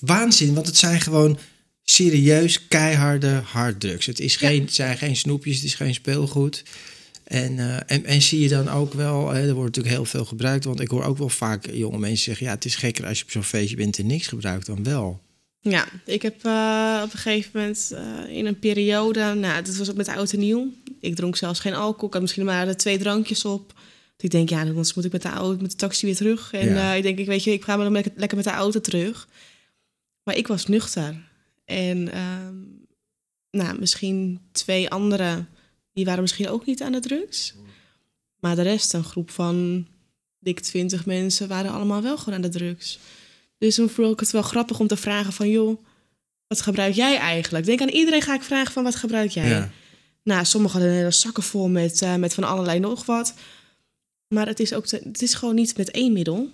waanzin, want het zijn gewoon serieus keiharde harddrugs. Het, is geen, het zijn geen snoepjes, het is geen speelgoed. En, eh, en, en zie je dan ook wel, hè, er wordt natuurlijk heel veel gebruikt, want ik hoor ook wel vaak jonge mensen zeggen, ja, het is gekker als je op zo'n feestje bent en niks gebruikt dan wel.
Ja, ik heb eh, op een gegeven moment eh, in een periode, nou, dat was ook met oud en nieuw. Ik dronk zelfs geen alcohol, ik had misschien maar de twee drankjes op. Ik denk, ja, anders moet ik met de, auto, met de taxi weer terug. En
Ja.
ik denk, ik weet je, ik ga maar dan lekker, lekker met de auto terug. Maar ik was nuchter. En ehm, nou, misschien twee anderen, die waren misschien ook niet aan de drugs. Maar de rest, een groep van dik twintig mensen, waren allemaal wel gewoon aan de drugs. Dus toen vond ik het wel grappig om te vragen van... joh, wat gebruik jij eigenlijk? Denk aan iedereen ga ik vragen van wat gebruik jij?
Ja.
Nou, sommigen hadden hele zakken vol met, eh, met van allerlei nog wat. Maar het is, ook te- het is gewoon niet met één middel.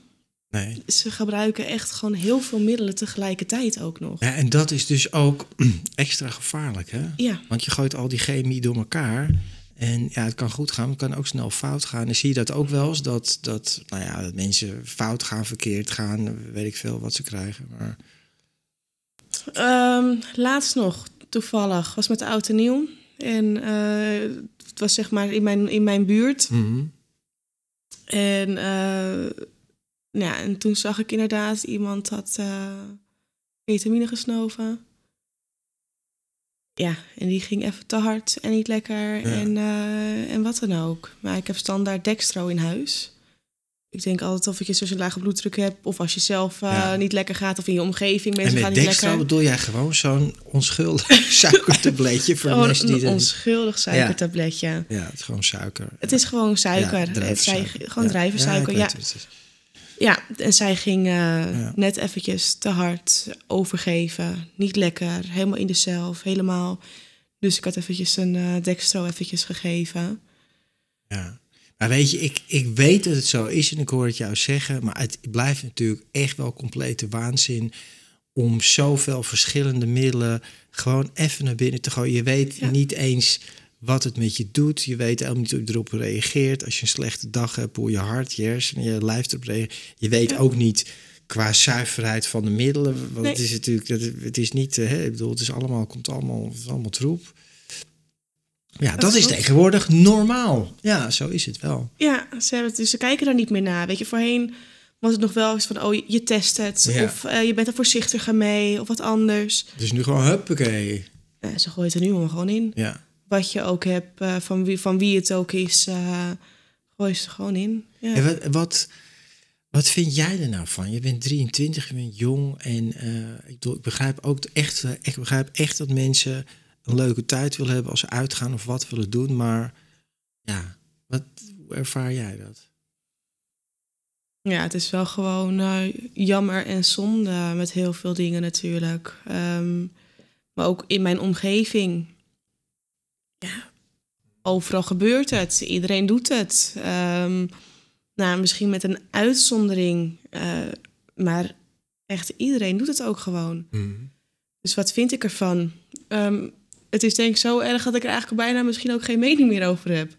Nee.
Ze gebruiken echt gewoon heel veel middelen tegelijkertijd ook nog.
Ja, en dat is dus ook extra gevaarlijk, hè?
Ja,
Want je gooit al die chemie door elkaar. En ja, het kan goed gaan, maar het kan ook snel fout gaan. En zie je dat ook wel eens, dat, dat, nou ja, dat mensen fout gaan, verkeerd gaan, weet ik veel wat ze krijgen. Maar
Ehm, laatst nog, toevallig, was met oud en nieuw. En eh, het was zeg maar in mijn, in mijn buurt. En, eh, ja, en toen zag ik inderdaad iemand had eh ketamine gesnoven. Ja, en die ging even te hard en niet lekker en, eh, en wat dan ook. Maar ik heb standaard dextro in huis. Ik denk altijd of je zo'n lage bloeddruk hebt... of als je zelf eh,
Ja.
niet lekker gaat of in je omgeving
en
mensen gaan
met
niet
dextro
lekker.
bedoel jij gewoon zo'n onschuldig suikertabletje voor
Gewoon
mensen die...
een onschuldig suikertabletje.
ja, het is gewoon suiker.
Het is gewoon suiker.
Ja,
gewoon
Ja.
druivensuiker,
ik
ja. Ja, en zij ging eh,
Ja.
net eventjes te hard overgeven. Niet lekker, helemaal in de zelf, helemaal. Dus ik had eventjes een eh dextro eventjes gegeven.
Ja. Maar weet je, ik, ik weet dat het zo is en ik hoor het jou zeggen, maar het blijft natuurlijk echt wel complete waanzin om zoveel verschillende middelen gewoon even naar binnen te gooien. Je weet
Ja.
niet eens wat het met je doet. Je weet helemaal niet hoe je erop reageert. Als je een slechte dag hebt, hoe je hart, je hersenen, je lijf erop reageert. Je weet
Ja.
ook niet qua zuiverheid van de middelen. Want
Nee.
het is natuurlijk, het is niet, eh, hè, ik bedoel, het is allemaal, komt allemaal, het allemaal troep. Ja, dat,
Dat
is tegenwoordig normaal. Ja, zo is het wel.
Ja, ze, hebben het, dus ze kijken daar niet meer naar. Weet je, voorheen was het nog wel eens van, oh, je test het.
Ja.
Of eh, je bent er voorzichtiger mee, of wat anders.
Dus nu gewoon huppakee.
Eh, ze gooien het er nu allemaal gewoon in.
Ja.
Wat je ook hebt, eh, van, wie, van wie het ook is, eh gooi ze er gewoon in. Ja.
En wat, wat, wat vind jij er nou van? Je bent 23, je bent jong en eh, ik, ik begrijp ook echt, ik begrijp echt dat mensen een leuke tijd willen hebben als ze uitgaan of wat willen doen. Maar ja, wat, hoe ervaar jij dat?
Ja, het is wel gewoon jammer en zonde met heel veel dingen natuurlijk. Ehm, maar ook in mijn omgeving. Ja, overal gebeurt het. Iedereen doet het. Ehm, nou, misschien met een uitzondering. eh, maar echt iedereen doet het ook gewoon. Dus wat vind ik ervan? Ehm, het is denk ik zo erg dat ik er eigenlijk bijna misschien ook geen mening meer over heb.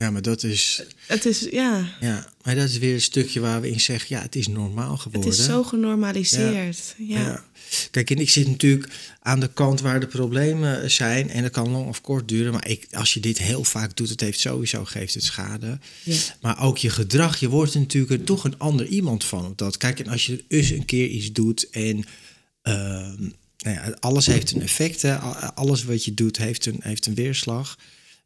Ja, maar dat is,
Het is, ja,
ja, maar dat is weer een stukje waar we in zeggen, ja, het is normaal
het
geworden.
is zo genormaliseerd. Ja.
Ja. Kijk, en ik zit natuurlijk aan de kant waar de problemen zijn. En dat kan lang of kort duren. Maar ik, als je dit heel vaak doet, het heeft sowieso geeft het schade.
Ja.
Maar ook je gedrag, je wordt er natuurlijk er toch een ander iemand van. Op dat. Kijk, en als je eens een keer iets doet en ehm, nou ja, alles heeft een effect. Hè. Alles wat je doet heeft een, heeft een weerslag.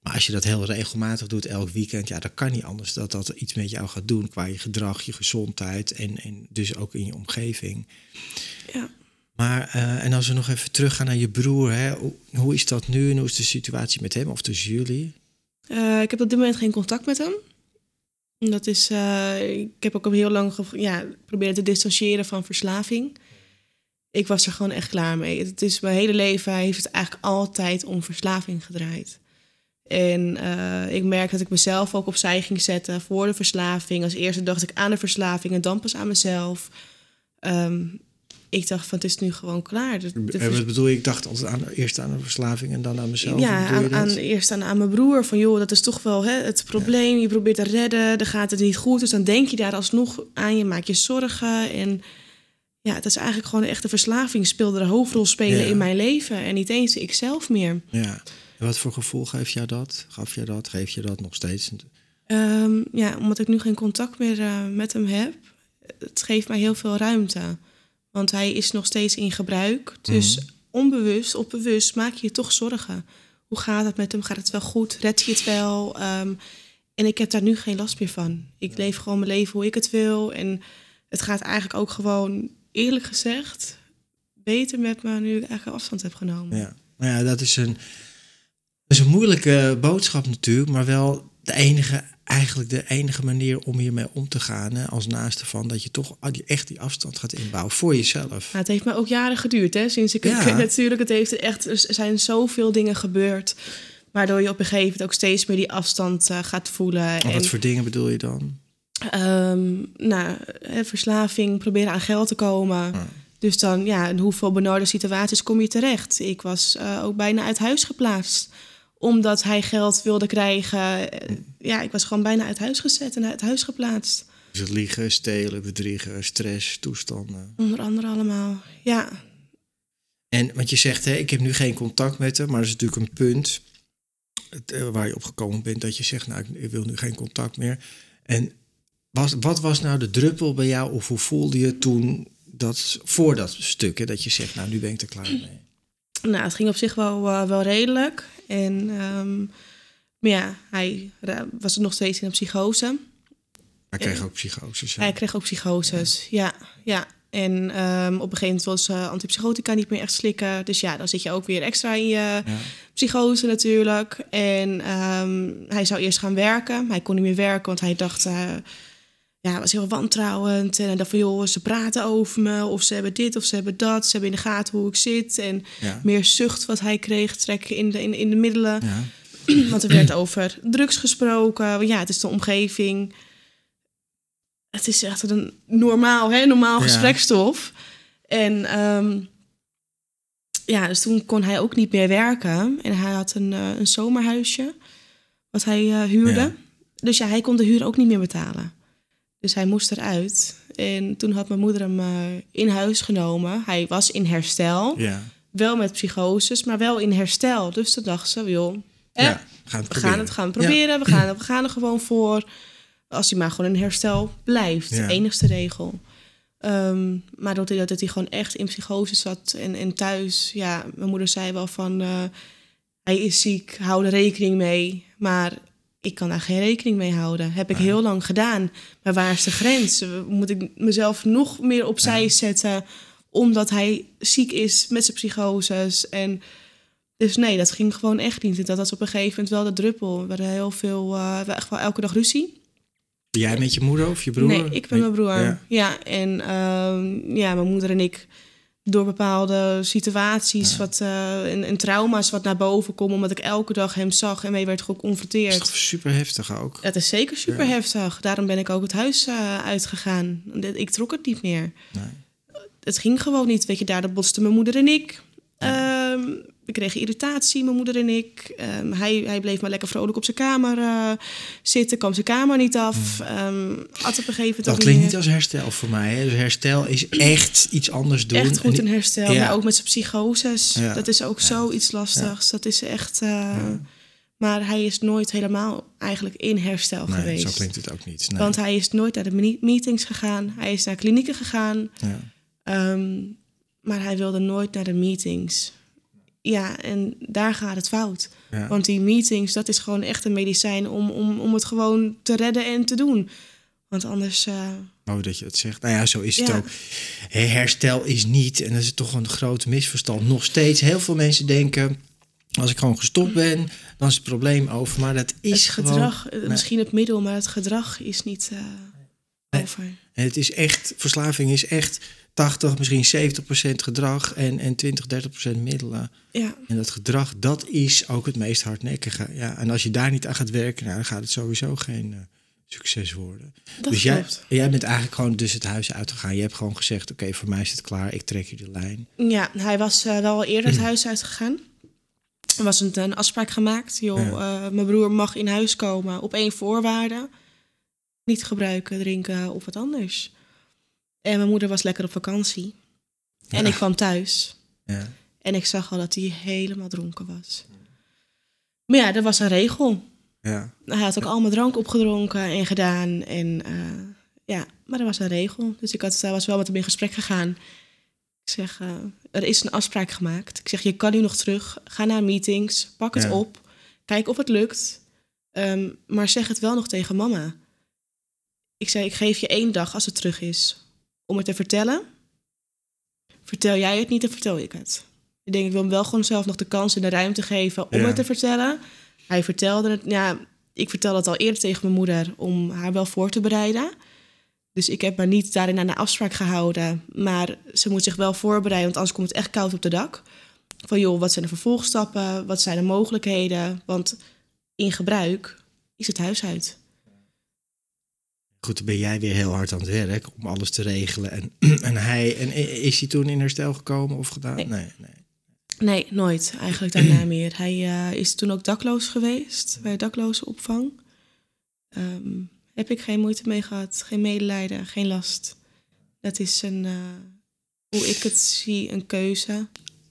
Maar als je dat heel regelmatig doet, elk weekend, ja, dan kan niet anders dat dat iets met jou gaat doen qua je gedrag, je gezondheid en, en dus ook in je omgeving.
Ja.
Maar, eh, en als we nog even teruggaan naar je broer, hè, hoe, hoe is dat nu en hoe is de situatie met hem of tussen jullie?
Eh, ik heb op dit moment geen contact met hem. Dat is, eh, ik heb ook al heel lang ja, proberen te distancieren van verslaving. Ik was er gewoon echt klaar mee. Het is mijn hele leven heeft het eigenlijk altijd om verslaving gedraaid. En eh, ik merk dat ik mezelf ook opzij ging zetten voor de verslaving. Als eerste dacht ik aan de verslaving en dan pas aan mezelf. Ehm, ik dacht van het is nu gewoon klaar. De, de
Eh, wat bedoel je? Ik dacht altijd aan, eerst aan de verslaving en dan aan mezelf.
Ja, aan,
dat?
aan, eerst aan, aan mijn broer. Van joh, dat is toch wel hè, het probleem. Je probeert te redden, dan gaat het niet goed. Dus dan denk je daar alsnog aan. Je maakt je zorgen. En ja, het is eigenlijk gewoon echt de verslaving speelde de hoofdrol spelen
Ja.
in mijn leven. En niet eens ikzelf meer.
Ja. En wat voor gevoel geeft jou dat? Gaf je dat? Geef je dat nog steeds?
Ehm, ja, omdat ik nu geen contact meer eh, met hem heb. Het geeft mij heel veel ruimte. Want hij is nog steeds in gebruik. Dus onbewust of bewust maak je je toch zorgen. Hoe gaat het met hem? Gaat het wel goed? Red je het wel? Ehm, en ik heb daar nu geen last meer van. Ik leef gewoon mijn leven hoe ik het wil. En het gaat eigenlijk ook gewoon, eerlijk gezegd, beter met me nu ik eigenlijk afstand heb genomen.
Ja. Nou ja, dat is een, is een moeilijke boodschap natuurlijk, maar wel de enige, eigenlijk de enige manier om hiermee om te gaan. Hè, als naaste van dat je toch echt die afstand gaat inbouwen voor jezelf.
Het heeft mij ook jaren geduurd, hè, sinds ik
Ja.
natuurlijk. Het heeft echt, er zijn zoveel dingen gebeurd. Waardoor je op een gegeven moment ook steeds meer die afstand eh, gaat voelen.
En wat voor dingen bedoel je dan?
ehm, nou, verslaving, proberen aan geld te komen.
Ja.
Dus dan, ja, in hoeveel benarde situaties kom je terecht? Ik was eh, ook bijna uit huis geplaatst. Omdat hij geld wilde krijgen. Eh, Ja, ik was gewoon bijna uit huis gezet en uit huis geplaatst.
Dus het liegen, stelen, bedriegen, stress, toestanden.
Onder andere allemaal. Ja,
En want je zegt, hè, ik heb nu geen contact met hem, maar dat is natuurlijk een punt eh, waar je op gekomen bent dat je zegt, nou, ik, wil nu geen contact meer. En was, wat was nou de druppel bij jou, of hoe voelde je toen dat voor dat stuk, hè, dat je zegt, nou, nu ben ik er klaar mee?
Nou, het ging op zich wel, eh, wel redelijk. En, ehm, maar ja, hij was nog steeds in een psychose.
Hij kreeg ook psychoses.
Hij kreeg ook psychoses, ja. ja. En ehm, op een gegeven moment was eh, antipsychotica niet meer echt slikken. Dus ja, dan zit je ook weer extra in je
Ja.
psychose natuurlijk. En ehm, hij zou eerst gaan werken. Hij kon niet meer werken, want hij dacht... eh, ja, was heel wantrouwend. En dacht van, joh, ze praten over me. Of ze hebben dit, of ze hebben dat. Ze hebben in de gaten hoe ik zit. En
Ja.
meer zucht wat hij kreeg, trekken in de, in, in de middelen.
Ja.
Want er werd over drugs gesproken. Ja, het is de omgeving. Het is echt een normaal, hè, normaal
Ja.
gesprekstof. En ehm, ja, dus toen kon hij ook niet meer werken. En hij had een, eh, een zomerhuisje wat hij eh, huurde. Dus ja, hij kon de huur ook niet meer betalen. Dus hij moest eruit. En toen had mijn moeder hem eh, in huis genomen. Hij was in herstel.
Ja.
Wel met psychoses, maar wel in herstel. Dus toen dacht ze, joh,
ja. Gaan
we gaan het gaan proberen. We, gaan, we gaan er gewoon voor. Als hij maar gewoon in herstel blijft.
Ja.
Enigste regel. Ehm, maar doordat dat hij gewoon echt in psychose zat en, en thuis... Ja, mijn moeder zei wel van... eh, hij is ziek, hou er rekening mee. Maar ik kan daar geen rekening mee houden. Heb ik heel lang gedaan. Maar waar is de grens? Moet ik mezelf nog meer opzij zetten... omdat hij ziek is met zijn psychoses en... Dus nee, dat ging gewoon echt niet. Dat was op een gegeven moment wel de druppel. We hadden heel veel, eh, we echt wel elke dag ruzie.
Jij met je moeder of je broer?
Nee, ik ben mijn broer.
Ja.
Ja, en ehm, ja, mijn moeder en ik door bepaalde situaties wat, eh, en, en trauma's wat naar boven komen... omdat ik elke dag hem zag en mee werd
Dat is
geconfronteerd.
toch super heftig ook.
Het is zeker super heftig. Daarom ben ik ook het huis eh, uitgegaan. Ik trok het niet meer.
Nee.
Het ging gewoon niet. Weet je, daar botsten mijn moeder en ik. Ehm, we kregen irritatie, mijn moeder en ik. Ehm, hij, hij bleef maar lekker vrolijk op zijn kamer eh, zitten, kwam zijn kamer niet af. Ehm had op een gegeven moment
Dat klinkt niet als herstel voor mij. Hè? Dus herstel is echt iets anders doen.
echt goed
En
in herstel.
Ja.
Maar ook met zijn psychoses.
Ja.
Dat is ook zoiets lastigs. Dat is echt... eh, Maar hij is nooit helemaal eigenlijk in herstel
Nee,
geweest.
zo klinkt het ook niet. Nee.
Want hij is nooit naar de me- meetings gegaan. Hij is naar klinieken gegaan.
ja.
Ehm, maar hij wilde nooit naar de meetings. Ja, en daar gaat het fout.
Ja.
Want die meetings, dat is gewoon echt een medicijn om, om, om het gewoon te redden en te doen. Want anders...
Mooi dat je dat zegt. Nou ja, zo is het
Ja.
ook. Herstel is niet, en dat is toch een groot misverstand. Nog steeds, heel veel mensen denken... als ik gewoon gestopt ben, dan is het probleem over. Maar dat is
het
gewoon...
gedrag, eh,
Nee.
misschien het middel, maar het gedrag is niet eh,
Nee.
over.
En het is echt, verslaving is echt 80, misschien 70 procent gedrag en, en 20, 30 procent middelen.
Ja,
En dat gedrag, dat is ook het meest hardnekkige. Ja, en als je daar niet aan gaat werken, nou, dan gaat het sowieso geen eh, succes worden.
dat
dus jij,
klopt.
jij bent eigenlijk gewoon dus het huis uitgegaan. Je hebt gewoon gezegd, oké, voor mij is het klaar. Ik trek je de lijn.
Ja, hij was eh, wel eerder het huis uitgegaan. Er was een, een afspraak gemaakt. Joh,
Ja.
eh, mijn broer mag in huis komen op één voorwaarde. Niet gebruiken, drinken of wat anders. En mijn moeder was lekker op vakantie. En ik kwam thuis.
Ja.
En ik zag al dat hij helemaal dronken was. Maar ja, dat was een regel.
Ja.
Hij had ook allemaal drank opgedronken en gedaan. En eh, ja, maar dat was een regel. Dus ik had, was wel met hem in gesprek gegaan. Ik zeg, eh, er is een afspraak gemaakt. Ik zeg, je kan nu nog terug. Ga naar meetings, pak het op. Kijk of het lukt. Ehm, maar zeg het wel nog tegen mama. Ik zei, ik geef je één dag als het terug is. Om het te vertellen. Vertel jij het niet, dan vertel ik het. Ik denk, ik wil hem wel gewoon zelf nog de kans en de ruimte geven om
Ja.
het te vertellen. Hij vertelde het, ja, ik vertelde het al eerder tegen mijn moeder om haar wel voor te bereiden. Dus ik heb maar niet daarin aan de afspraak gehouden. Maar ze moet zich wel voorbereiden, want anders komt het echt koud op de dak. Van joh, wat zijn de vervolgstappen? Wat zijn de mogelijkheden? Want in gebruik is het huis uit.
Goed, dan ben jij weer heel hard aan het werk om alles te regelen. En, en hij, en is hij toen in herstel gekomen of gedaan?
Nee.
nee. nee.
Nee, nooit eigenlijk daarna meer. Hij eh, is toen ook dakloos geweest bij daklozenopvang. Ehm heb ik geen moeite mee gehad, geen medelijden, geen last. Dat is een, eh, hoe ik het zie, een keuze.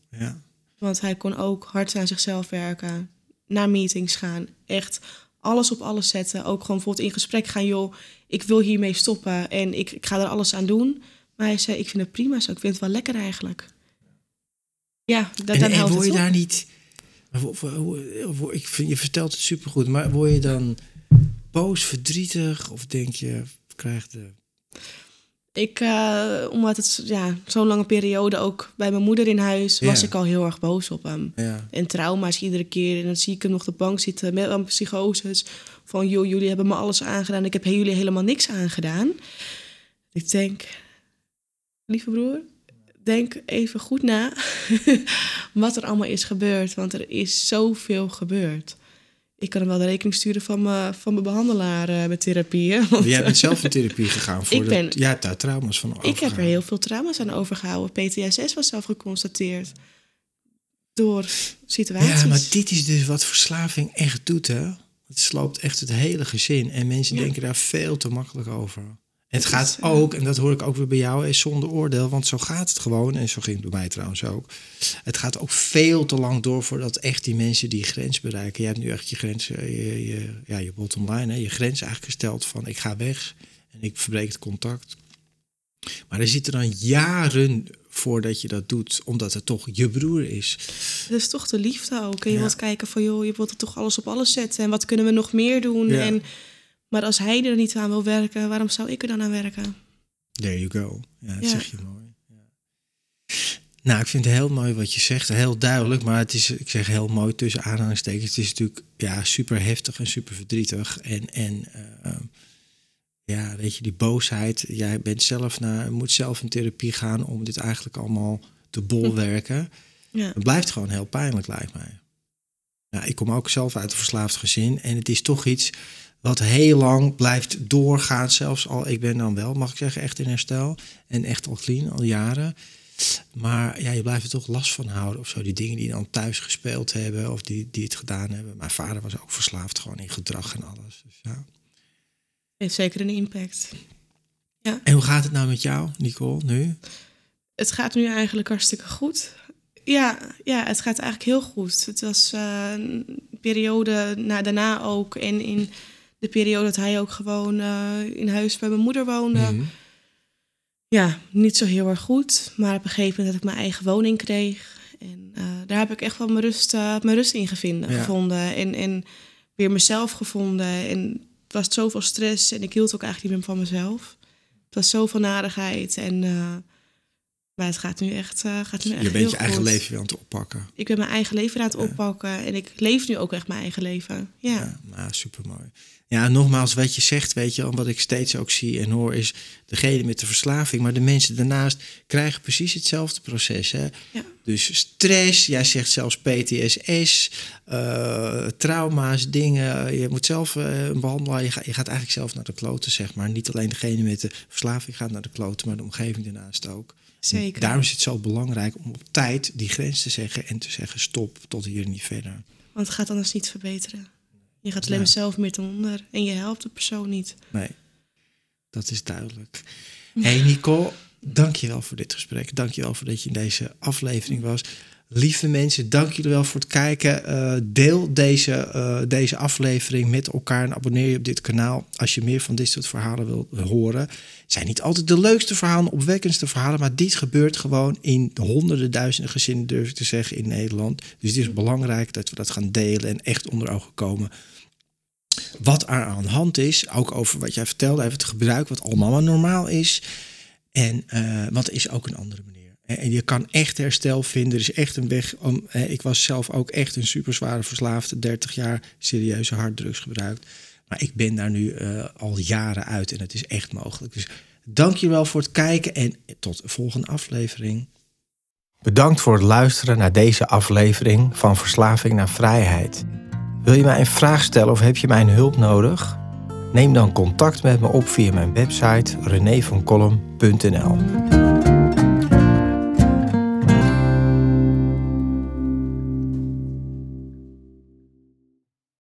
Ja.
Want hij kon ook hard aan zichzelf werken, naar meetings gaan, echt alles op alles zetten. Ook gewoon bijvoorbeeld in gesprek gaan, joh, ik wil hiermee stoppen en ik, ik ga er alles aan doen. Maar hij zei, ik vind het prima zo, ik vind het wel lekker eigenlijk. Ja, dat,
en
dan
en word je
op.
daar niet... Ik vind, je vertelt het supergoed, maar word je dan boos, verdrietig? Of denk je, krijg de...
Ik, eh, omdat het ja, zo'n lange periode ook bij mijn moeder in huis, was ik al heel erg boos op hem. En trauma's iedere keer. En dan zie ik hem nog op de bank zitten met een psychoses. Van, joh, jullie hebben me alles aangedaan. Ik heb jullie helemaal niks aangedaan. Ik denk, lieve broer, denk even goed na wat er allemaal is gebeurd. Want er is zoveel gebeurd. Ik kan hem wel de rekening sturen van mijn, van mijn behandelaar uh, met therapieën.
Jij bent zelf in therapie gegaan voor
ik ben,
de, ja, daar trauma's van
Ik heb er heel veel trauma's aan overgehouden. PTSS was zelf geconstateerd door situaties.
Ja, maar dit is dus wat verslaving echt doet, hè? Het sloopt echt het hele gezin. En mensen denken daar veel te makkelijk over. Het gaat eh, ook, en dat hoor ik ook weer bij jou, is zonder oordeel, want zo gaat het gewoon. En zo ging het bij mij trouwens ook. Het gaat ook veel te lang door voordat echt die mensen die grens bereiken. Je hebt nu echt je grens, je, je, ja, je bottom line, hè, je grens eigenlijk gesteld van ik ga weg en ik verbreek het contact. Maar er zitten dan jaren voordat je dat doet, omdat het toch je broer is.
Het is toch de liefde ook. En je wilt kijken van joh, je wilt er toch alles op alles zetten. En wat kunnen we nog meer doen? En maar als hij er niet aan wil werken, waarom zou ik er dan aan werken?
There you go. Ja, dat zeg je mooi. Ja. Nou, ik vind het heel mooi wat je zegt. Heel duidelijk, maar het is, ik zeg heel mooi tussen aanhalingstekens. Het is natuurlijk ja, super heftig en super verdrietig. En, en uh, ja, weet je, die boosheid. Jij bent zelf naar, moet zelf in therapie gaan om dit eigenlijk allemaal te bolwerken. Ja. Het blijft gewoon heel pijnlijk, lijkt mij. Ja, ik kom ook zelf uit een verslaafd gezin. En het is toch iets wat heel lang blijft doorgaan. Zelfs al, ik ben dan wel, mag ik zeggen, echt in herstel. En echt al clean, al jaren. Maar ja, je blijft er toch last van houden of zo. Die dingen die dan thuis gespeeld hebben of die, die het gedaan hebben. Mijn vader was ook verslaafd gewoon in gedrag en alles. Dus ja.
Heeft zeker een impact. Ja.
En hoe gaat het nou met jou, Nicole, nu?
Het gaat nu eigenlijk hartstikke goed. Ja, ja het gaat eigenlijk heel goed. Het was uh, een periode na, daarna ook. En in de periode dat hij ook gewoon uh, in huis bij mijn moeder woonde. Mhm. Ja, niet zo heel erg goed. Maar op een gegeven moment dat ik mijn eigen woning kreeg. En uh, daar heb ik echt wel mijn rust, uh, mijn rust in gevonden. Ja. gevonden. En, en weer mezelf gevonden. En het was zoveel stress. En ik hield ook eigenlijk niet meer van mezelf. Het was zoveel narigheid. En maar het gaat nu echt, uh, gaat nu echt
Je bent je eigen leven weer aan het oppakken.
Ik ben mijn eigen leven aan het oppakken. En ik leef nu ook echt mijn eigen leven. Ja, ja
nou, supermooi. Ja, nogmaals, wat je zegt, weet je, wat ik steeds ook zie en hoor, is degene met de verslaving, maar de mensen daarnaast krijgen precies hetzelfde proces. Hè? Ja. Dus stress, jij zegt zelfs PTSS, uh, trauma's, dingen. Je moet zelf uh, een behandelaar, je, gaat, je gaat eigenlijk zelf naar de kloten, zeg maar. Niet alleen degene met de verslaving gaat naar de kloten, maar de omgeving daarnaast ook.
Zeker.
Daarom is het zo belangrijk om op tijd die grens te zeggen en te zeggen stop, tot hier niet verder.
Want het gaat anders niet verbeteren. Je gaat alleen zelf meer ten onder en je helpt de persoon niet.
Nee, dat is duidelijk. Hey Nicole, dank je wel voor dit gesprek. Dank je wel voor dat je in deze aflevering was. Lieve mensen, dank jullie wel voor het kijken. Uh, deel deze, uh, deze aflevering met elkaar en abonneer je op dit kanaal als je meer van dit soort verhalen wilt horen. Het zijn niet altijd de leukste verhalen, opwekkendste verhalen, maar dit gebeurt gewoon in honderden, duizenden gezinnen, durf ik te zeggen, in Nederland. Dus het is belangrijk dat we dat gaan delen en echt onder ogen komen wat er aan de hand is. Ook over wat jij vertelde, even het gebruik, wat allemaal normaal is. En uh, wat is ook een andere manier. En je kan echt herstel vinden. Er is echt een weg. Om, ik was zelf ook echt een super zware verslaafde. 30 jaar serieuze harddrugs gebruikt. Maar ik ben daar nu uh, al jaren uit en het is echt mogelijk. Dus dank je wel voor het kijken en tot de volgende aflevering.
Bedankt voor het luisteren naar deze aflevering van Verslaving naar Vrijheid. Wil je mij een vraag stellen of heb je mijn hulp nodig? Neem dan contact met me op via mijn website renévancolum.nl.